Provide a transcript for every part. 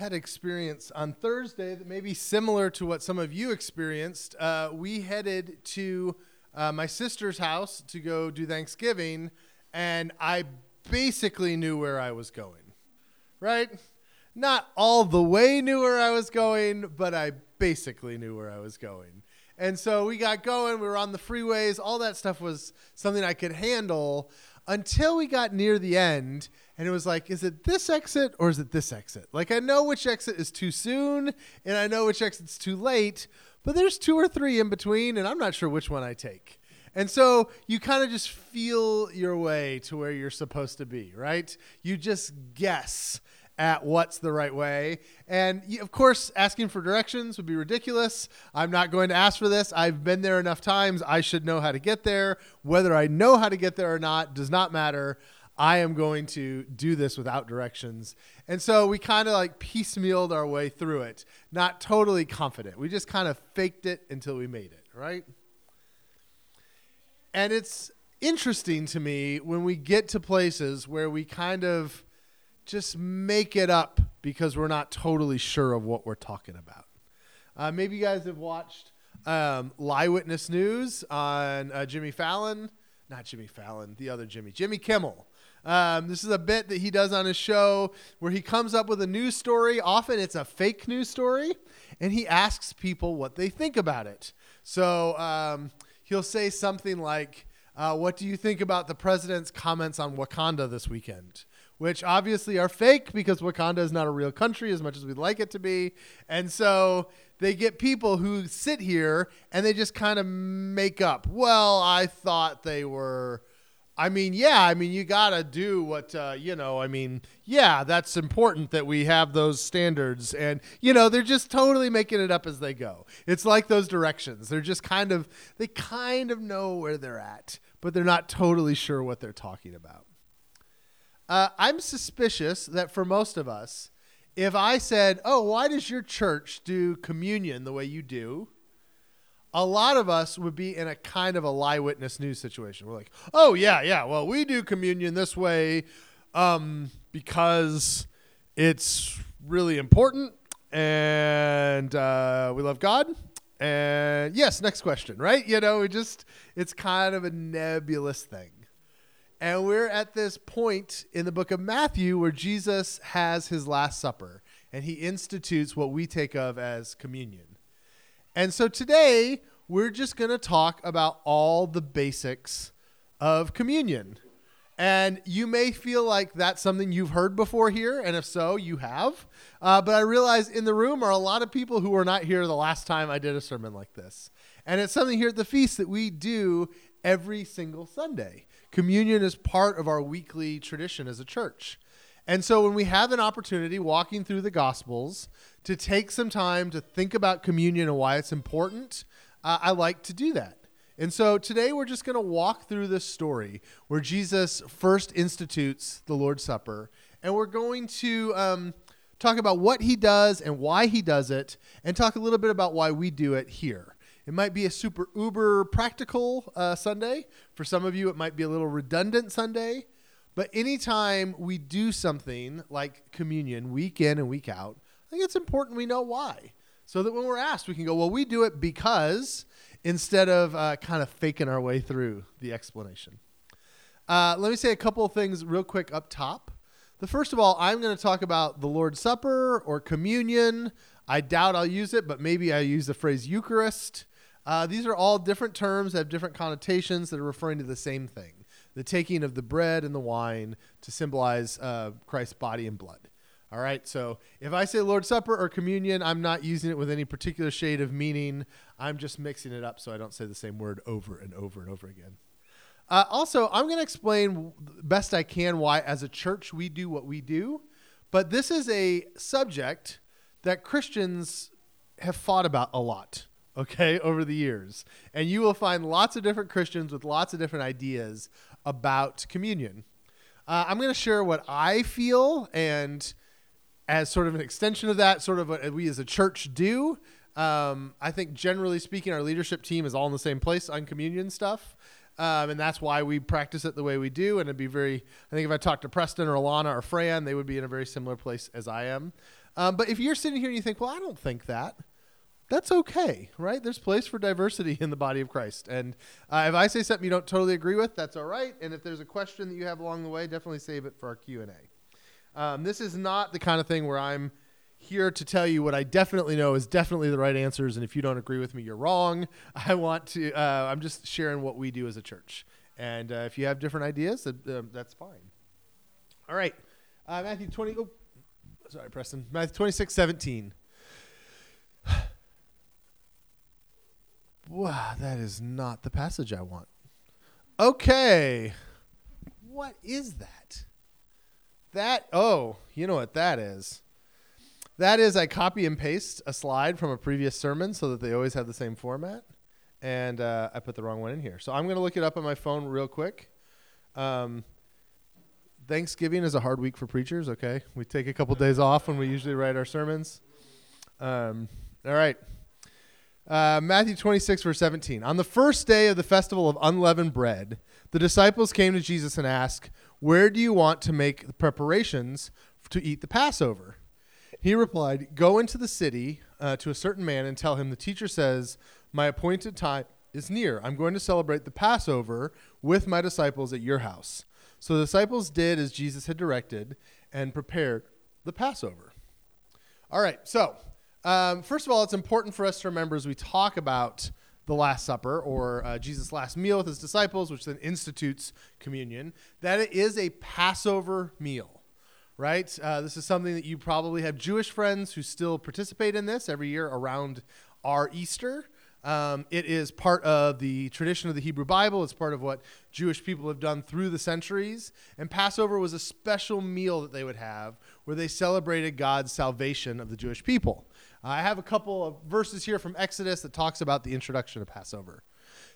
had experience on Thursday that may be similar to what some of you experienced. Uh, we headed to uh, my sister's house to go do Thanksgiving, and I basically knew where I was going, right? Not all the way knew where I was going, but I basically knew where I was going. And so we got going, we were on the freeways, all that stuff was something I could handle until we got near the end and it was like is it this exit or is it this exit? Like i know which exit is too soon and i know which exit's too late but there's two or three in between and i'm not sure which one i take. And so you kind of just feel your way to where you're supposed to be right? You just guess at what's the right way. And of course, asking for directions would be ridiculous. I'm not going to ask for this. I've been there enough times. I should know how to get there. Whether I know how to get there or not does not matter. I am going to do this without directions. And so we kind of like piecemealed our way through it, not totally confident. We just kind of faked it until we made it, right? And it's interesting to me when we get to places where we kind of just make it up because we're not totally sure of what we're talking about. Uh, maybe you guys have watched um, Witness News on uh, Jimmy Fallon. Not Jimmy Fallon, the other Jimmy, Jimmy Kimmel. Um, this is a bit that he does on his show where he comes up with a news story. Often it's a fake news story, and he asks people what they think about it. So um, he'll say something like, uh, What do you think about the president's comments on Wakanda this weekend? Which obviously are fake because Wakanda is not a real country as much as we'd like it to be. And so they get people who sit here and they just kind of make up. Well, I thought they were. I mean, yeah, I mean, you got to do what, uh, you know, I mean, yeah, that's important that we have those standards. And, you know, they're just totally making it up as they go. It's like those directions. They're just kind of, they kind of know where they're at, but they're not totally sure what they're talking about. Uh, I'm suspicious that for most of us, if I said, Oh, why does your church do communion the way you do? A lot of us would be in a kind of a lie witness news situation. We're like, Oh, yeah, yeah, well, we do communion this way um, because it's really important and uh, we love God. And yes, next question, right? You know, just, it's kind of a nebulous thing. And we're at this point in the book of Matthew where Jesus has his Last Supper and he institutes what we take of as communion. And so today, we're just going to talk about all the basics of communion. And you may feel like that's something you've heard before here, and if so, you have. Uh, but I realize in the room are a lot of people who were not here the last time I did a sermon like this. And it's something here at the feast that we do every single Sunday. Communion is part of our weekly tradition as a church. And so when we have an opportunity walking through the Gospels to take some time to think about communion and why it's important, uh, I like to do that. And so today we're just going to walk through this story where Jesus first institutes the Lord's Supper. And we're going to um, talk about what he does and why he does it, and talk a little bit about why we do it here. It might be a super uber practical uh, Sunday. For some of you, it might be a little redundant Sunday. But anytime we do something like communion week in and week out, I think it's important we know why. So that when we're asked, we can go, well, we do it because, instead of uh, kind of faking our way through the explanation. Uh, let me say a couple of things real quick up top. The first of all, I'm going to talk about the Lord's Supper or communion. I doubt I'll use it, but maybe I use the phrase Eucharist. Uh, these are all different terms that have different connotations that are referring to the same thing the taking of the bread and the wine to symbolize uh, Christ's body and blood. All right, so if I say Lord's Supper or communion, I'm not using it with any particular shade of meaning. I'm just mixing it up so I don't say the same word over and over and over again. Uh, also, I'm going to explain best I can why, as a church, we do what we do. But this is a subject that Christians have fought about a lot okay, over the years. And you will find lots of different Christians with lots of different ideas about communion. Uh, I'm going to share what I feel, and as sort of an extension of that, sort of what we as a church do. Um, I think generally speaking, our leadership team is all in the same place on communion stuff. Um, and that's why we practice it the way we do. And it'd be very, I think if I talked to Preston or Alana or Fran, they would be in a very similar place as I am. Um, but if you're sitting here and you think, well, I don't think that, that's okay, right? There's place for diversity in the body of Christ. And uh, if I say something you don't totally agree with, that's all right. And if there's a question that you have along the way, definitely save it for our Q&A. Um, this is not the kind of thing where I'm here to tell you what I definitely know is definitely the right answers. And if you don't agree with me, you're wrong. I want to, uh, I'm just sharing what we do as a church. And uh, if you have different ideas, uh, that's fine. All right. Uh, Matthew 20, oh, sorry, Preston. Matthew 26, 17. Wow, that is not the passage I want. Okay. What is that? That, oh, you know what that is. That is, I copy and paste a slide from a previous sermon so that they always have the same format. And uh, I put the wrong one in here. So I'm going to look it up on my phone real quick. Um, Thanksgiving is a hard week for preachers, okay? We take a couple days off when we usually write our sermons. Um, all right. Uh, Matthew 26, verse 17. On the first day of the festival of unleavened bread, the disciples came to Jesus and asked, Where do you want to make the preparations to eat the Passover? He replied, Go into the city uh, to a certain man and tell him, The teacher says, My appointed time is near. I'm going to celebrate the Passover with my disciples at your house. So the disciples did as Jesus had directed and prepared the Passover. All right, so um, first of all, it's important for us to remember as we talk about the Last Supper or uh, Jesus' last meal with his disciples, which then institutes communion, that it is a Passover meal right? Uh, this is something that you probably have Jewish friends who still participate in this every year around our Easter. Um, it is part of the tradition of the Hebrew Bible. It's part of what Jewish people have done through the centuries. And Passover was a special meal that they would have where they celebrated God's salvation of the Jewish people. Uh, I have a couple of verses here from Exodus that talks about the introduction of Passover.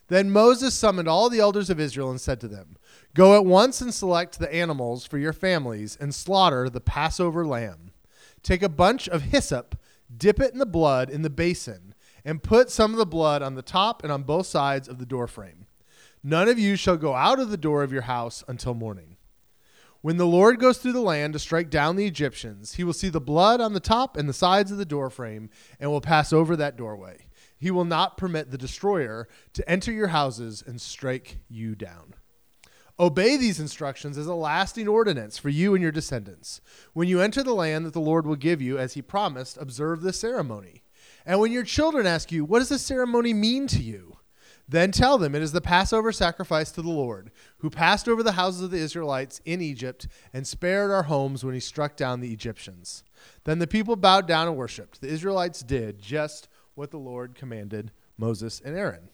Then Moses summoned all the elders of Israel and said to them, Go at once and select the animals for your families and slaughter the Passover lamb. Take a bunch of hyssop, dip it in the blood in the basin, and put some of the blood on the top and on both sides of the doorframe. None of you shall go out of the door of your house until morning. When the Lord goes through the land to strike down the Egyptians, he will see the blood on the top and the sides of the doorframe and will pass over that doorway. He will not permit the destroyer to enter your houses and strike you down. Obey these instructions as a lasting ordinance for you and your descendants. When you enter the land that the Lord will give you, as he promised, observe this ceremony. And when your children ask you, What does this ceremony mean to you? Then tell them it is the Passover sacrifice to the Lord, who passed over the houses of the Israelites in Egypt and spared our homes when he struck down the Egyptians. Then the people bowed down and worshiped. The Israelites did just what the Lord commanded Moses and Aaron.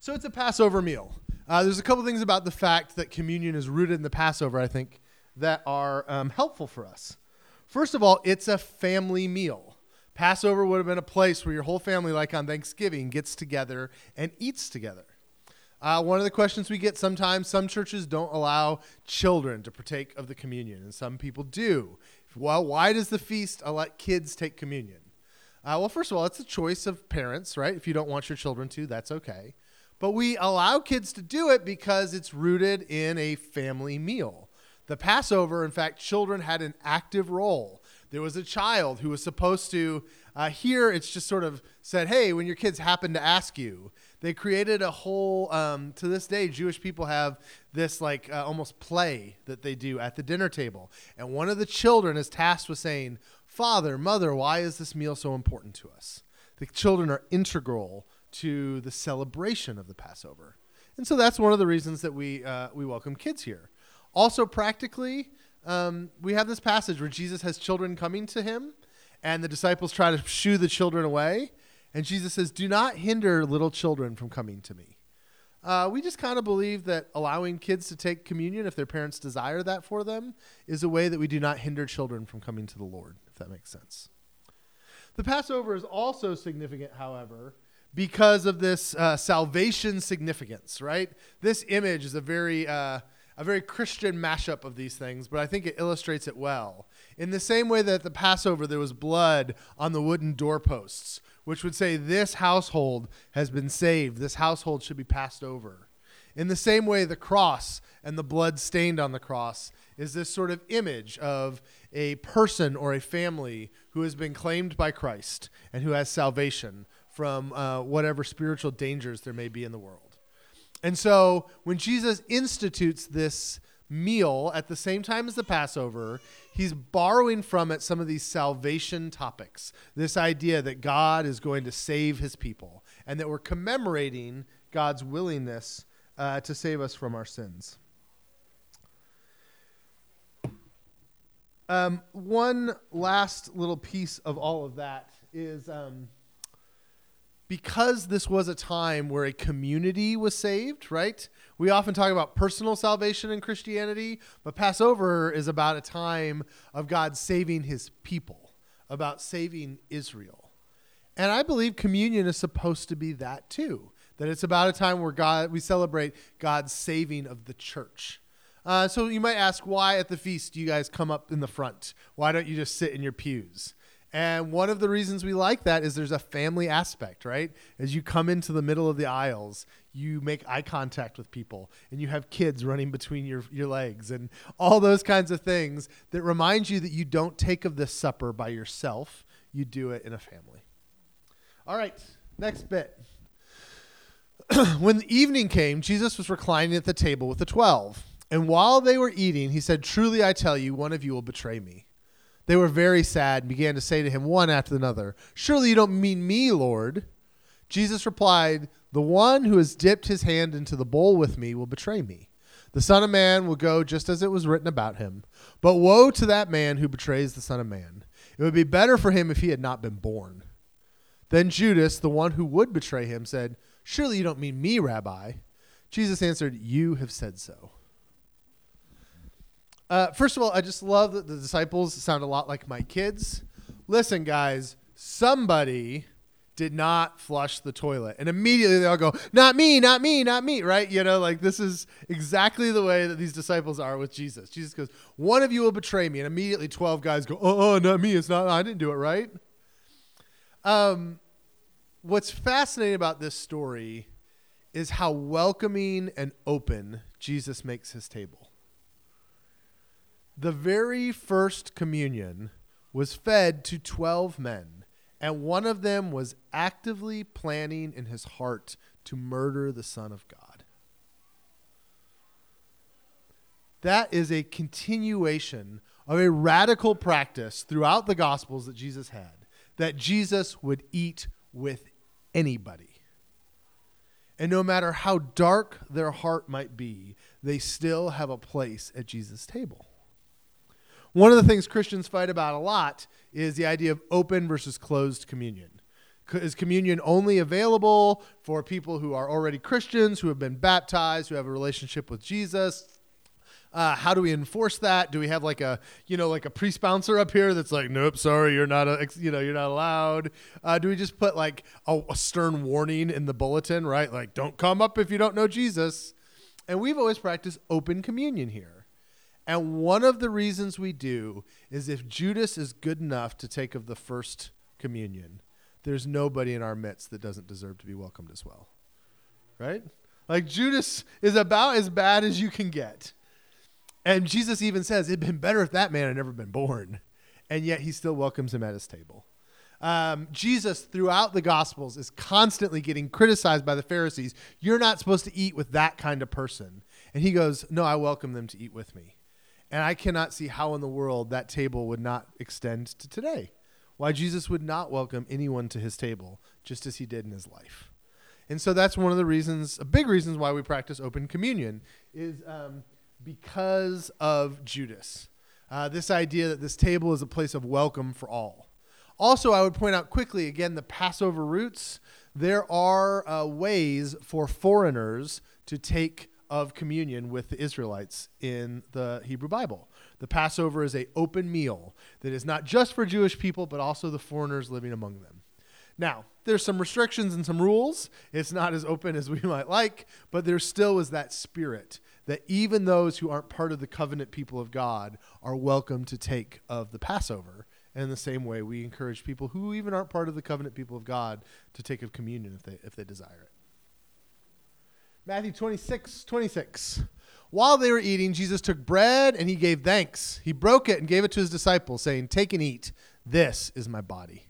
So it's a Passover meal. Uh, there's a couple things about the fact that communion is rooted in the Passover, I think, that are um, helpful for us. First of all, it's a family meal. Passover would have been a place where your whole family, like on Thanksgiving, gets together and eats together. Uh, one of the questions we get sometimes some churches don't allow children to partake of the communion, and some people do. Well, why does the feast let kids take communion? Uh, well, first of all, it's a choice of parents, right? If you don't want your children to, that's okay. But we allow kids to do it because it's rooted in a family meal. The Passover, in fact, children had an active role. There was a child who was supposed to, uh, here it's just sort of said, hey, when your kids happen to ask you, they created a whole, um, to this day, Jewish people have this like uh, almost play that they do at the dinner table. And one of the children is tasked with saying, Father, Mother, why is this meal so important to us? The children are integral to the celebration of the Passover. And so that's one of the reasons that we, uh, we welcome kids here. Also, practically, um, we have this passage where Jesus has children coming to him, and the disciples try to shoo the children away. And Jesus says, Do not hinder little children from coming to me. Uh, we just kind of believe that allowing kids to take communion, if their parents desire that for them, is a way that we do not hinder children from coming to the Lord, if that makes sense. The Passover is also significant, however, because of this uh, salvation significance, right? This image is a very, uh, a very Christian mashup of these things, but I think it illustrates it well. In the same way that at the Passover there was blood on the wooden doorposts, which would say this household has been saved, this household should be passed over. In the same way, the cross and the blood stained on the cross is this sort of image of a person or a family who has been claimed by Christ and who has salvation from uh, whatever spiritual dangers there may be in the world. And so when Jesus institutes this meal at the same time as the Passover, he's borrowing from it some of these salvation topics. This idea that God is going to save his people and that we're commemorating God's willingness uh, to save us from our sins. Um, one last little piece of all of that is um, because this was a time where a community was saved, right? We often talk about personal salvation in Christianity, but Passover is about a time of God saving his people, about saving Israel. And I believe communion is supposed to be that too. That it's about a time where God we celebrate God's saving of the church. Uh, so you might ask, why at the feast do you guys come up in the front? Why don't you just sit in your pews? And one of the reasons we like that is there's a family aspect, right? As you come into the middle of the aisles, you make eye contact with people and you have kids running between your, your legs and all those kinds of things that remind you that you don't take of this supper by yourself, you do it in a family. All right, next bit. when the evening came, Jesus was reclining at the table with the twelve. And while they were eating, he said, Truly I tell you, one of you will betray me. They were very sad and began to say to him one after another, Surely you don't mean me, Lord. Jesus replied, The one who has dipped his hand into the bowl with me will betray me. The Son of Man will go just as it was written about him. But woe to that man who betrays the Son of Man. It would be better for him if he had not been born. Then Judas, the one who would betray him, said, Surely you don't mean me, Rabbi. Jesus answered, You have said so. Uh, first of all, I just love that the disciples sound a lot like my kids. Listen, guys, somebody did not flush the toilet. And immediately they all go, Not me, not me, not me, right? You know, like this is exactly the way that these disciples are with Jesus. Jesus goes, One of you will betray me. And immediately 12 guys go, Oh, oh not me. It's not, I didn't do it, right? Um, what's fascinating about this story is how welcoming and open Jesus makes his table. The very first communion was fed to 12 men, and one of them was actively planning in his heart to murder the Son of God. That is a continuation of a radical practice throughout the Gospels that Jesus had, that Jesus would eat with anybody. And no matter how dark their heart might be, they still have a place at Jesus' table. One of the things Christians fight about a lot is the idea of open versus closed communion. Is communion only available for people who are already Christians, who have been baptized, who have a relationship with Jesus? Uh, how do we enforce that? Do we have like a you know like a priest bouncer up here that's like, nope, sorry, you're not a you know you're not allowed? Uh, do we just put like a, a stern warning in the bulletin, right? Like, don't come up if you don't know Jesus. And we've always practiced open communion here. And one of the reasons we do is if Judas is good enough to take of the first communion, there's nobody in our midst that doesn't deserve to be welcomed as well. Right? Like Judas is about as bad as you can get. And Jesus even says it'd been better if that man had never been born. And yet he still welcomes him at his table. Um, Jesus, throughout the Gospels, is constantly getting criticized by the Pharisees. You're not supposed to eat with that kind of person. And he goes, No, I welcome them to eat with me. And I cannot see how in the world that table would not extend to today. Why Jesus would not welcome anyone to his table, just as he did in his life. And so that's one of the reasons, a big reasons why we practice open communion, is um, because of Judas. Uh, this idea that this table is a place of welcome for all. Also, I would point out quickly again the Passover roots. There are uh, ways for foreigners to take of communion with the Israelites in the Hebrew Bible. The Passover is a open meal that is not just for Jewish people but also the foreigners living among them. Now, there's some restrictions and some rules. It's not as open as we might like, but there still is that spirit that even those who aren't part of the covenant people of God are welcome to take of the Passover. And in the same way, we encourage people who even aren't part of the covenant people of God to take of communion if they, if they desire it. Matthew 26, 26. While they were eating, Jesus took bread and he gave thanks. He broke it and gave it to his disciples, saying, Take and eat. This is my body.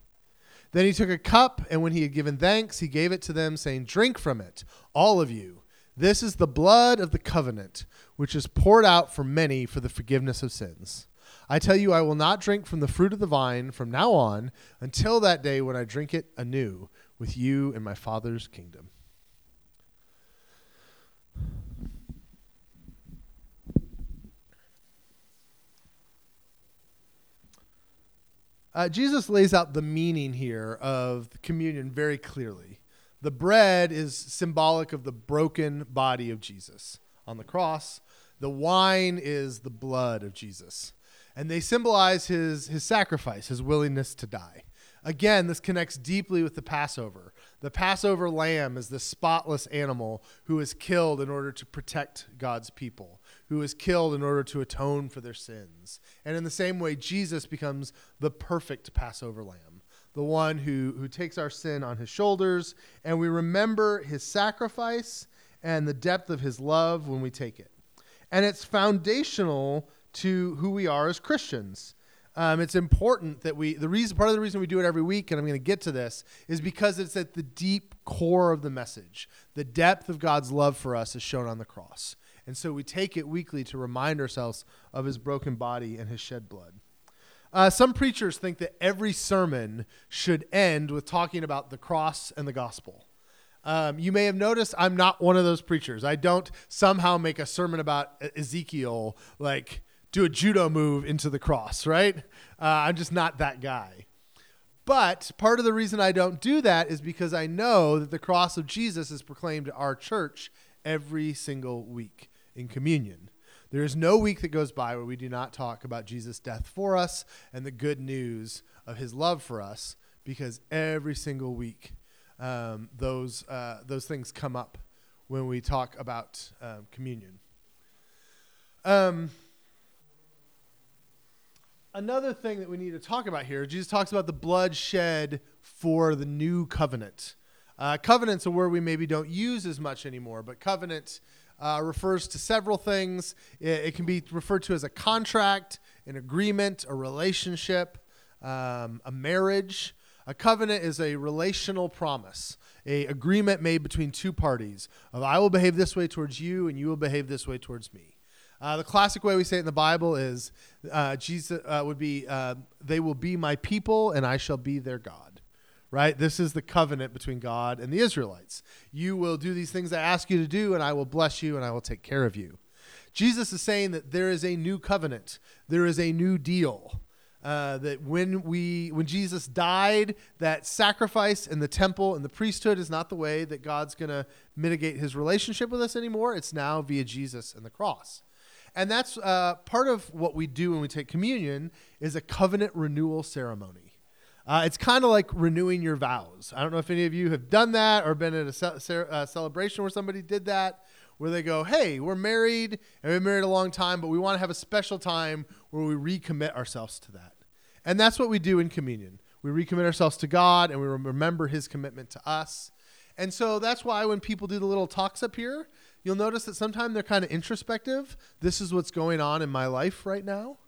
Then he took a cup, and when he had given thanks, he gave it to them, saying, Drink from it, all of you. This is the blood of the covenant, which is poured out for many for the forgiveness of sins. I tell you, I will not drink from the fruit of the vine from now on until that day when I drink it anew with you in my Father's kingdom. Uh, Jesus lays out the meaning here of communion very clearly. The bread is symbolic of the broken body of Jesus on the cross. The wine is the blood of Jesus. And they symbolize his, his sacrifice, his willingness to die. Again, this connects deeply with the Passover. The Passover lamb is the spotless animal who is killed in order to protect God's people, who is killed in order to atone for their sins. And in the same way, Jesus becomes the perfect Passover lamb, the one who, who takes our sin on his shoulders, and we remember his sacrifice and the depth of his love when we take it. And it's foundational to who we are as Christians. Um, it's important that we the reason part of the reason we do it every week and i'm going to get to this is because it's at the deep core of the message the depth of god's love for us is shown on the cross and so we take it weekly to remind ourselves of his broken body and his shed blood uh, some preachers think that every sermon should end with talking about the cross and the gospel um, you may have noticed i'm not one of those preachers i don't somehow make a sermon about ezekiel like do a judo move into the cross, right? Uh, I'm just not that guy. But part of the reason I don't do that is because I know that the cross of Jesus is proclaimed at our church every single week in communion. There is no week that goes by where we do not talk about Jesus' death for us and the good news of his love for us because every single week um, those, uh, those things come up when we talk about um, communion. Um, another thing that we need to talk about here jesus talks about the blood shed for the new covenant uh, covenants are where we maybe don't use as much anymore but covenant uh, refers to several things. It, it, can be referred to as a contract an agreement a relationship um, a marriage. A covenant is a relational promise a agreement made between two parties of i will behave this way towards you and you will behave this way towards me. Uh, the classic way we say it in the Bible is uh, Jesus uh, would be, uh, they will be my people and I shall be their God. Right? This is the covenant between God and the Israelites. You will do these things I ask you to do, and I will bless you and I will take care of you. Jesus is saying that there is a new covenant, there is a new deal. Uh, that when we when Jesus died, that sacrifice and the temple and the priesthood is not the way that God's going to mitigate His relationship with us anymore. It's now via Jesus and the cross. And that's uh, part of what we do when we take communion is a covenant renewal ceremony. Uh, it's kind of like renewing your vows. I don't know if any of you have done that or been at a ce- uh, celebration where somebody did that, where they go, "Hey, we're married and we've been married a long time, but we want to have a special time where we recommit ourselves to that." And that's what we do in communion. We recommit ourselves to God and we remember His commitment to us. And so that's why when people do the little talks up here, you'll notice that sometimes they're kind of introspective. This is what's going on in my life right now.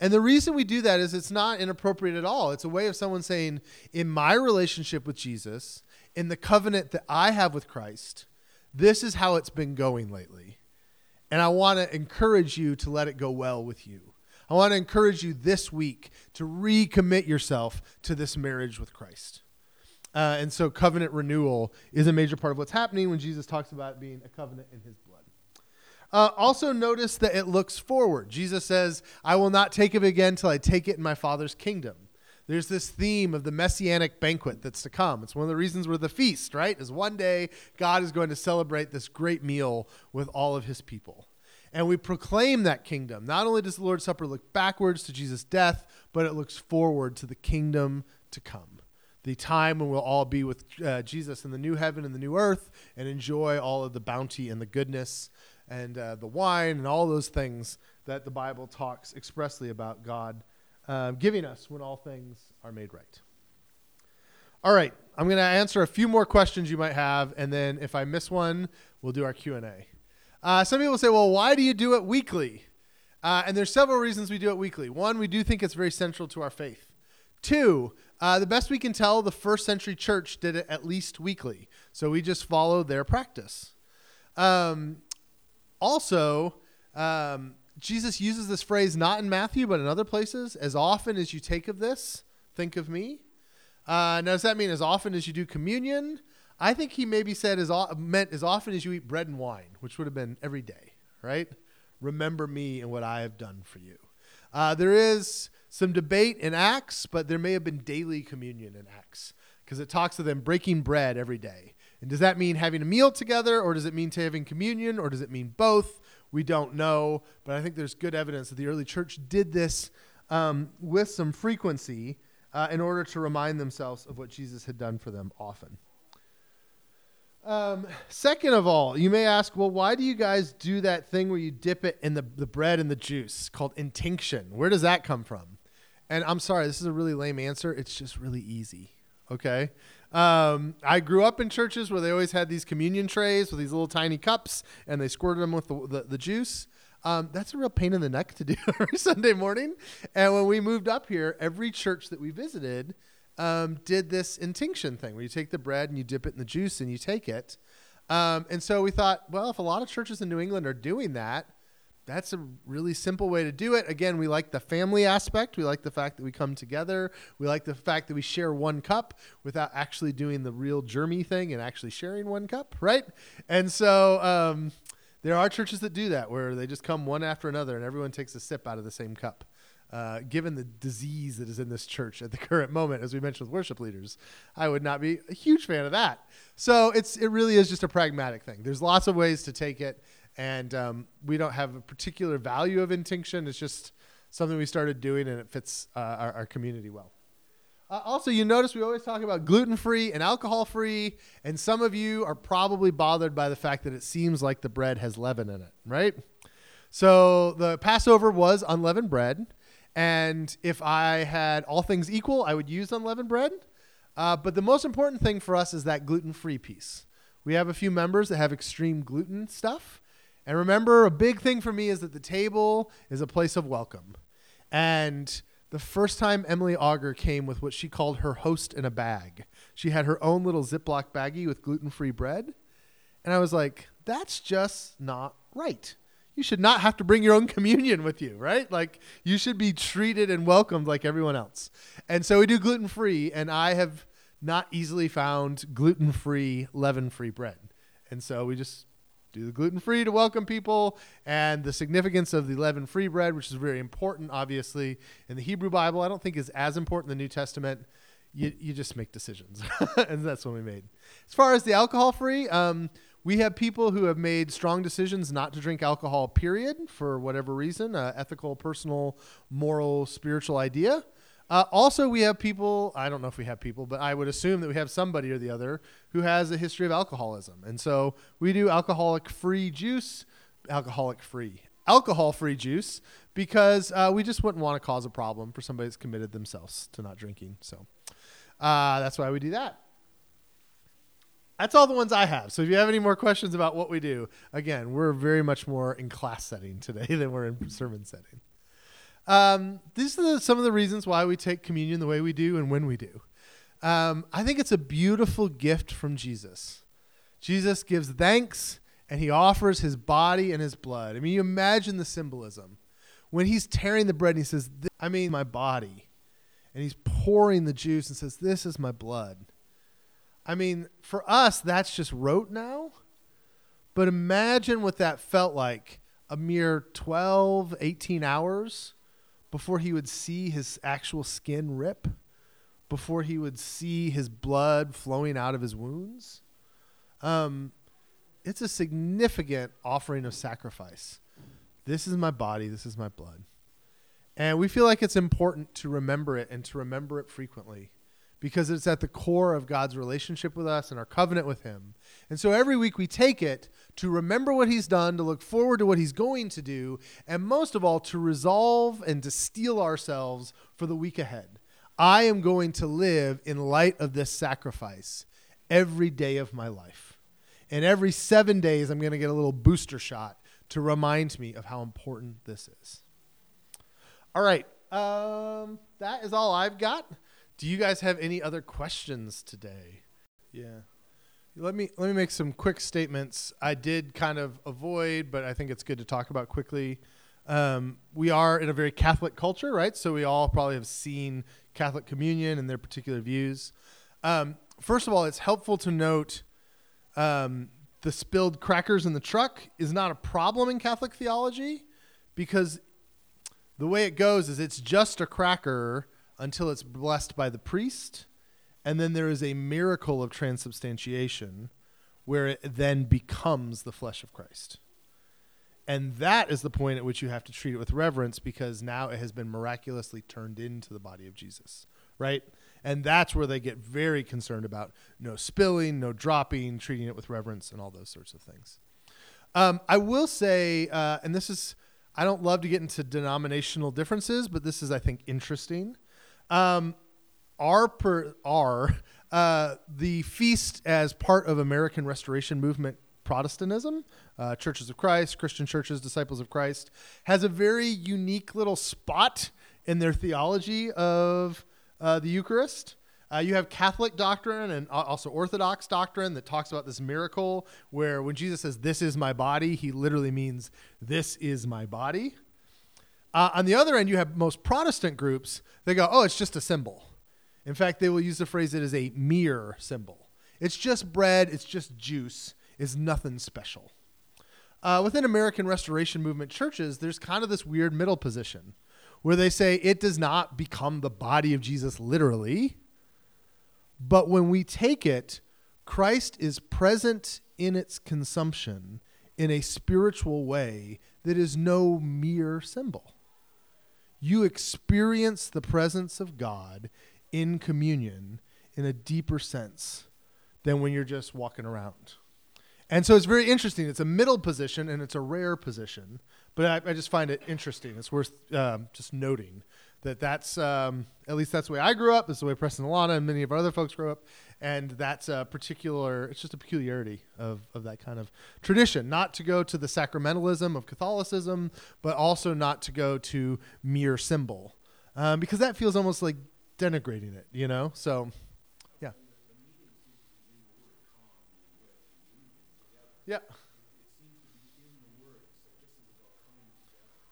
And the reason we do that is it's not inappropriate at all. It's a way of someone saying, in my relationship with Jesus, in the covenant that I have with Christ, this is how it's been going lately. And I want to encourage you to let it go well with you. I want to encourage you this week to recommit yourself to this marriage with Christ. Uh, and so covenant renewal is a major part of what's happening when Jesus talks about being a covenant in his. Uh, also, notice that it looks forward. Jesus says, I will not take it again till I take it in my Father's kingdom. There's this theme of the messianic banquet that's to come. It's one of the reasons we're the feast, right? Is one day God is going to celebrate this great meal with all of his people. And we proclaim that kingdom. Not only does the Lord's Supper look backwards to Jesus' death, but it looks forward to the kingdom to come the time when we'll all be with uh, Jesus in the new heaven and the new earth and enjoy all of the bounty and the goodness and uh, the wine and all those things that the Bible talks expressly about God uh, giving us when all things are made right. All right, I'm going to answer a few more questions you might have, and then if I miss one, we'll do our Q and A. Uh, some people say, "Well, why do you do it weekly?" Uh, and there's several reasons we do it weekly. One, we do think it's very central to our faith. Two, uh, the best we can tell, the first century church did it at least weekly, so we just follow their practice. Um, also, um, Jesus uses this phrase not in Matthew, but in other places. As often as you take of this, think of me. Uh, now, does that mean as often as you do communion? I think he maybe said as o- meant as often as you eat bread and wine, which would have been every day, right? Remember me and what I have done for you. Uh, there is some debate in Acts, but there may have been daily communion in Acts because it talks of them breaking bread every day. And does that mean having a meal together, or does it mean to having communion, or does it mean both? We don't know, but I think there's good evidence that the early church did this um, with some frequency uh, in order to remind themselves of what Jesus had done for them often. Um, second of all, you may ask, well, why do you guys do that thing where you dip it in the, the bread and the juice called intinction? Where does that come from? And I'm sorry, this is a really lame answer. It's just really easy. Okay. Um, I grew up in churches where they always had these communion trays with these little tiny cups and they squirted them with the, the, the juice. Um, that's a real pain in the neck to do every Sunday morning. And when we moved up here, every church that we visited um, did this intinction thing where you take the bread and you dip it in the juice and you take it. Um, and so we thought, well, if a lot of churches in New England are doing that, that's a really simple way to do it. Again, we like the family aspect. We like the fact that we come together. We like the fact that we share one cup without actually doing the real germy thing and actually sharing one cup, right? And so um, there are churches that do that where they just come one after another and everyone takes a sip out of the same cup. Uh, given the disease that is in this church at the current moment, as we mentioned with worship leaders, I would not be a huge fan of that. So it's it really is just a pragmatic thing. There's lots of ways to take it, and um, we don't have a particular value of intinction. It's just something we started doing, and it fits uh, our, our community well. Uh, also, you notice we always talk about gluten free and alcohol free, and some of you are probably bothered by the fact that it seems like the bread has leaven in it, right? So the Passover was unleavened bread, and if I had all things equal, I would use unleavened bread. Uh, but the most important thing for us is that gluten free piece. We have a few members that have extreme gluten stuff. And remember, a big thing for me is that the table is a place of welcome. And the first time Emily Auger came with what she called her host in a bag, she had her own little Ziploc baggie with gluten free bread. And I was like, that's just not right. You should not have to bring your own communion with you, right? Like, you should be treated and welcomed like everyone else. And so we do gluten free, and I have not easily found gluten free, leaven free bread. And so we just do the gluten free to welcome people and the significance of the leaven free bread, which is very important, obviously, in the Hebrew Bible. I don't think is as important in the New Testament. You, you just make decisions. and that's what we made. As far as the alcohol free, um, we have people who have made strong decisions not to drink alcohol, period, for whatever reason, uh, ethical, personal, moral, spiritual idea. Uh, also, we have people, I don't know if we have people, but I would assume that we have somebody or the other who has a history of alcoholism. And so we do alcoholic free juice, alcoholic free, alcohol free juice, because uh, we just wouldn't want to cause a problem for somebody that's committed themselves to not drinking. So uh, that's why we do that. That's all the ones I have. So if you have any more questions about what we do, again, we're very much more in class setting today than we're in sermon setting. Um, these are the, some of the reasons why we take communion the way we do and when we do. Um, I think it's a beautiful gift from Jesus. Jesus gives thanks and he offers his body and his blood. I mean, you imagine the symbolism. When he's tearing the bread and he says, I mean, my body. And he's pouring the juice and says, This is my blood. I mean, for us, that's just rote now. But imagine what that felt like a mere 12, 18 hours before he would see his actual skin rip, before he would see his blood flowing out of his wounds. Um, it's a significant offering of sacrifice. This is my body, this is my blood. And we feel like it's important to remember it and to remember it frequently because it's at the core of God's relationship with us and our covenant with Him. And so every week we take it to remember what He's done, to look forward to what He's going to do, and most of all, to resolve and to steel ourselves for the week ahead. I am going to live in light of this sacrifice every day of my life. And every seven days, I'm going to get a little booster shot to remind me of how important this is. All right. Um, that is all I've got. Do you guys have any other questions today? Yeah. Let me let me make some quick statements. I did kind of avoid, but I think it's good to talk about quickly. Um, we are in a very Catholic culture, right? So we all probably have seen Catholic communion and their particular views. Um, first of all, it's helpful to note um, the spilled crackers in the truck is not a problem in Catholic theology because the way it goes is it's just a cracker until it's blessed by the priest, and then there is a miracle of transubstantiation where it then becomes the flesh of Christ. And that is the point at which you have to treat it with reverence because now it has been miraculously turned into the body of Jesus, right? And that's where they get very concerned about no spilling, no dropping, treating it with reverence, and all those sorts of things. Um, I will say, uh, and this is, I don't love to get into denominational differences, but this is, I think, interesting. Um, our per, our uh, the feast as part of American Restoration Movement Protestantism, uh, Churches of Christ, Christian churches, Disciples of Christ, has a very unique little spot in their theology of uh, the Eucharist. Uh, you have Catholic doctrine and also Orthodox doctrine that talks about this miracle where when Jesus says, This is my body, he literally means, This is my body. Uh, on the other end, you have most Protestant groups. They go, Oh, it's just a symbol. In fact, they will use the phrase, It is a mere symbol. It's just bread, it's just juice it's nothing special. Uh, within American Restoration Movement churches, there's kind of this weird middle position where they say it does not become the body of Jesus literally, but when we take it, Christ is present in its consumption in a spiritual way that is no mere symbol. You experience the presence of God in communion in a deeper sense than when you're just walking around. And so it's very interesting. It's a middle position and it's a rare position, but I, I just find it interesting. It's worth um, just noting that that's um, at least that's the way I grew up. This is the way Preston Alana and many of our other folks grew up, and that's a particular. It's just a peculiarity of of that kind of tradition. Not to go to the sacramentalism of Catholicism, but also not to go to mere symbol, um, because that feels almost like denigrating it. You know, so Yeah. Yeah.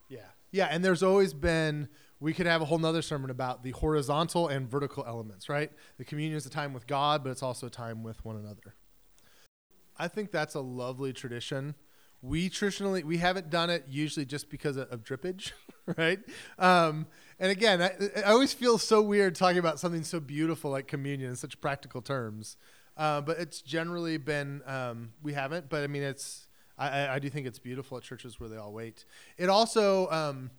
Yeah. Yeah. And there's always been, we could have a whole nother sermon about the horizontal and vertical elements, right? The communion is a time with God, but it's also a time with one another. I think that's a lovely tradition. We traditionally we haven't done it usually just because of, of drippage, right? Um, and again, I, I always feel so weird talking about something so beautiful like communion in such practical terms. Uh, but it's generally been um, we haven't. But I mean, it's I, I, do think it's beautiful at churches where they all wait. It also um,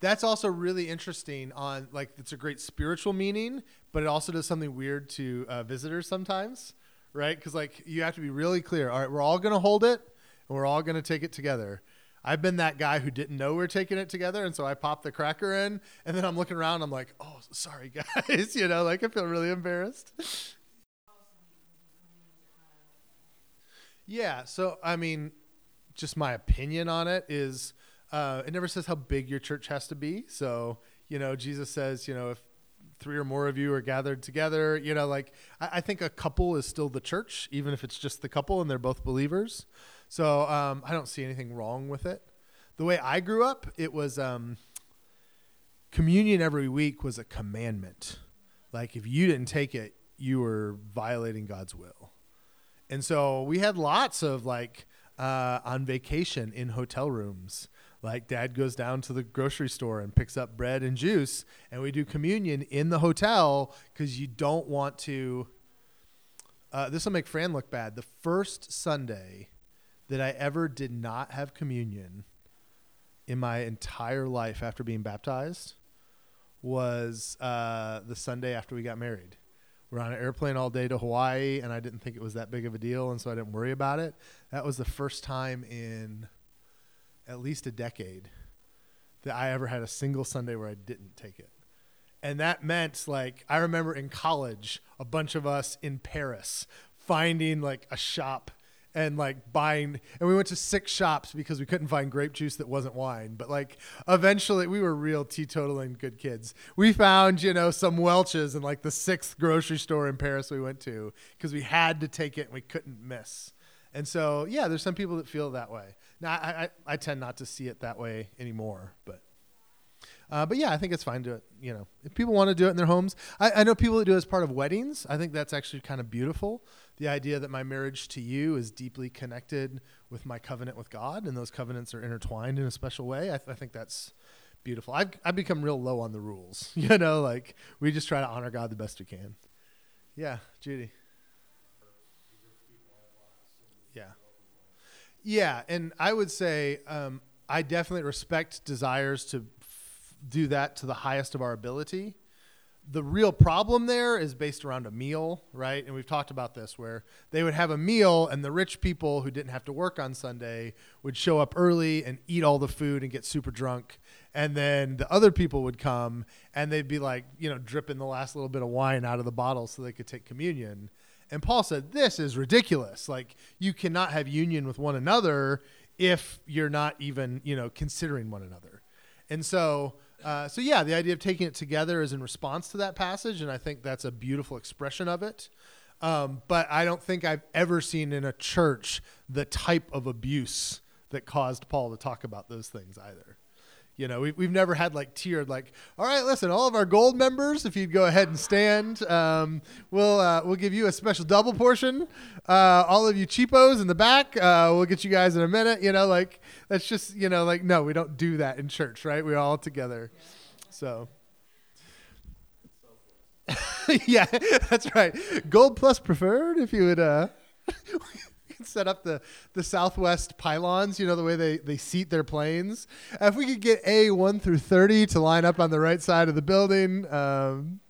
that's also really interesting. On like it's a great spiritual meaning, but it also does something weird to uh, visitors sometimes, right? Because like you have to be really clear. All right, we're all gonna hold it, and we're all gonna take it together. I've been that guy who didn't know we are taking it together, and so I popped the cracker in, and then I'm looking around. I'm like, "Oh, sorry, guys," you know, like I feel really embarrassed. Yeah. So, I mean, just my opinion on it is uh, it never says how big your church has to be. So, you know, Jesus says, you know, if three or more of you are gathered together, you know, like I, I think a couple is still the church, even if it's just the couple and they're both believers. So um, I don't see anything wrong with it. The way I grew up, it was um, communion every week was a commandment. Like if you didn't take it, you were violating God's will. And so we had lots of like uh, on vacation in hotel rooms. Like dad goes down to the grocery store and picks up bread and juice, and we do communion in the hotel because you don't want to. Uh, this will make Fran look bad. The first Sunday that I ever did not have communion in my entire life after being baptized was uh, the Sunday after we got married we're on an airplane all day to Hawaii, and I didn't think it was that big of a deal, and so I didn't worry about it. That was the first time in at least a decade that I ever had a single Sunday where I didn't take it. And that meant like I remember in college, a bunch of us in Paris finding like a shop and like buying and we went to six shops because we couldn't find grape juice that wasn't wine. But like eventually we were real teetotaling good kids. We found you know some welch's in like the sixth grocery store in paris we went to because we had to take it and we couldn't miss and so yeah there's some people that feel that way now i, I, I tend not to see it that way anymore but uh, but yeah, I think it's fine to you know if people want to do it in their homes. I, I know people that do it as part of weddings. I think that's actually kind of beautiful. The idea that my marriage to you is deeply connected with my covenant with God, and those covenants are intertwined in a special way. I, th- I think that's beautiful. I've I've become real low on the rules. You know, like we just try to honor God the best we can. Yeah, Judy. Yeah. Yeah, and I would say um, I definitely respect desires to do that to the highest of our ability. The real problem there is based around a meal, right? And we've talked about this where they would have a meal and the rich people who didn't have to work on Sunday would show up early and eat all the food and get super drunk. And then the other people would come and they'd be like, you know, dripping the last little bit of wine out of the bottle so they could take communion. And Paul said, This is ridiculous. Like, you cannot have union with one another if you're not even, you know, considering one another. And so, uh, so yeah, the idea of taking it together is in response to that passage, and I think that's a beautiful expression of it. Um, but I don't think I've ever seen in a church the type of abuse that caused Paul to talk about those things either. You know, we, we've never had like tiered, like, all right, listen, all of our gold members, if you'd go ahead and stand, um, we'll uh, we'll give you a special double portion. Uh, all of you cheapos in the back, uh, we'll get you guys in a minute. You know, like that's just you know, like no, we don't do that in church, right? We're all together, so. yeah, that's right. Gold plus preferred, if you would. Set up the, the Southwest pylons, you know, the way they, they seat their planes. If we could get A1 through 30 to line up on the right side of the building, um,